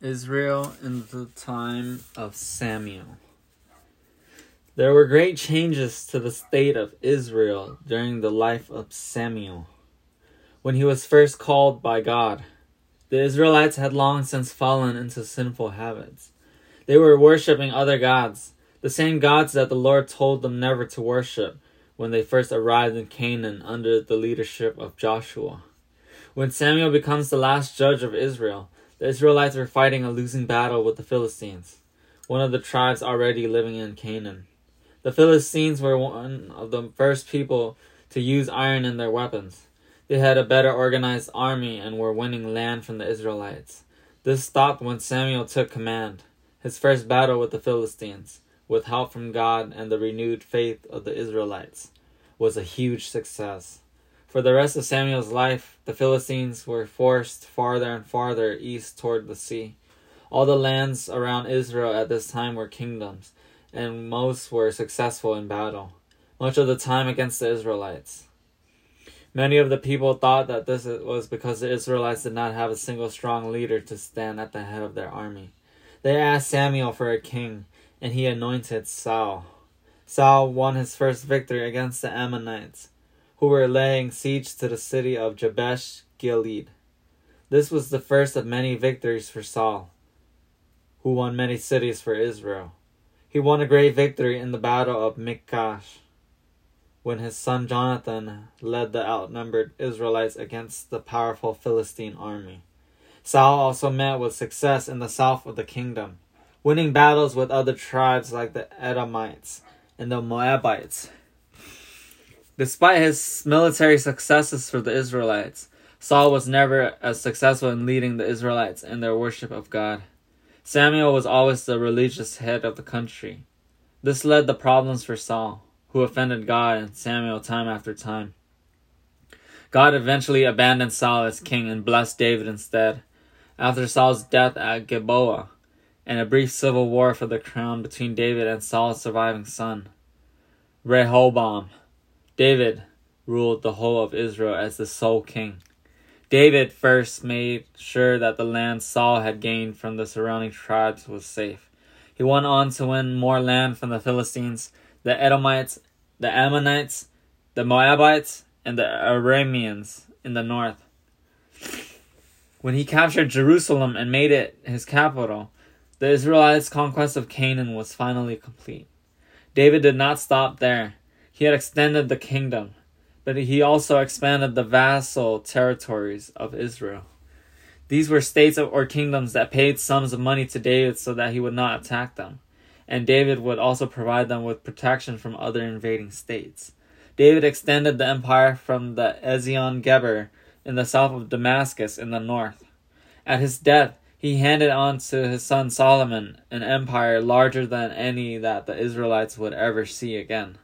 Israel in the time of Samuel. There were great changes to the state of Israel during the life of Samuel. When he was first called by God, the Israelites had long since fallen into sinful habits. They were worshipping other gods, the same gods that the Lord told them never to worship when they first arrived in Canaan under the leadership of Joshua. When Samuel becomes the last judge of Israel, the Israelites were fighting a losing battle with the Philistines, one of the tribes already living in Canaan. The Philistines were one of the first people to use iron in their weapons. They had a better organized army and were winning land from the Israelites. This stopped when Samuel took command, his first battle with the Philistines, with help from God and the renewed faith of the Israelites, was a huge success. For the rest of Samuel's life, the Philistines were forced farther and farther east toward the sea. All the lands around Israel at this time were kingdoms, and most were successful in battle, much of the time against the Israelites. Many of the people thought that this was because the Israelites did not have a single strong leader to stand at the head of their army. They asked Samuel for a king, and he anointed Saul. Saul won his first victory against the Ammonites who were laying siege to the city of Jabesh Gilead. This was the first of many victories for Saul, who won many cities for Israel. He won a great victory in the battle of Michmash, when his son Jonathan led the outnumbered Israelites against the powerful Philistine army. Saul also met with success in the south of the kingdom, winning battles with other tribes like the Edomites and the Moabites. Despite his military successes for the Israelites, Saul was never as successful in leading the Israelites in their worship of God. Samuel was always the religious head of the country. This led to problems for Saul, who offended God and Samuel time after time. God eventually abandoned Saul as king and blessed David instead. After Saul's death at Gilboa, and a brief civil war for the crown between David and Saul's surviving son, Rehoboam, David ruled the whole of Israel as the sole king. David first made sure that the land Saul had gained from the surrounding tribes was safe. He went on to win more land from the Philistines, the Edomites, the Ammonites, the Moabites, and the Arameans in the north. When he captured Jerusalem and made it his capital, the Israelites' conquest of Canaan was finally complete. David did not stop there. He had extended the kingdom, but he also expanded the vassal territories of Israel. These were states or kingdoms that paid sums of money to David so that he would not attack them, and David would also provide them with protection from other invading states. David extended the empire from the Ezion Geber in the south of Damascus in the north. At his death, he handed on to his son Solomon an empire larger than any that the Israelites would ever see again.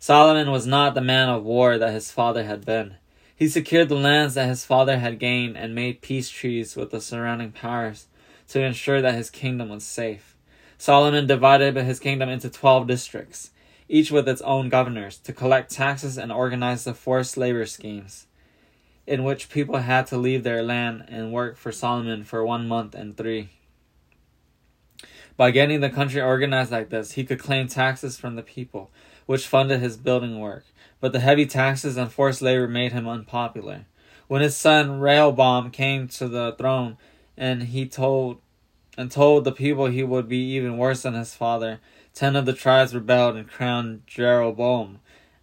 Solomon was not the man of war that his father had been. He secured the lands that his father had gained and made peace treaties with the surrounding powers to ensure that his kingdom was safe. Solomon divided his kingdom into twelve districts, each with its own governors, to collect taxes and organize the forced labor schemes, in which people had to leave their land and work for Solomon for one month and three. By getting the country organized like this, he could claim taxes from the people which funded his building work, but the heavy taxes and forced labor made him unpopular. When his son Rehoboam came to the throne, and he told and told the people he would be even worse than his father, ten of the tribes rebelled and crowned Jeroboam,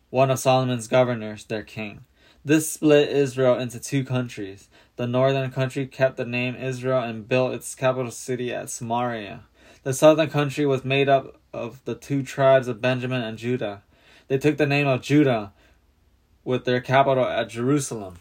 one of Solomon's governors, their king. This split Israel into two countries. The northern country kept the name Israel and built its capital city at Samaria. The southern country was made up of the two tribes of Benjamin and Judah. They took the name of Judah with their capital at Jerusalem.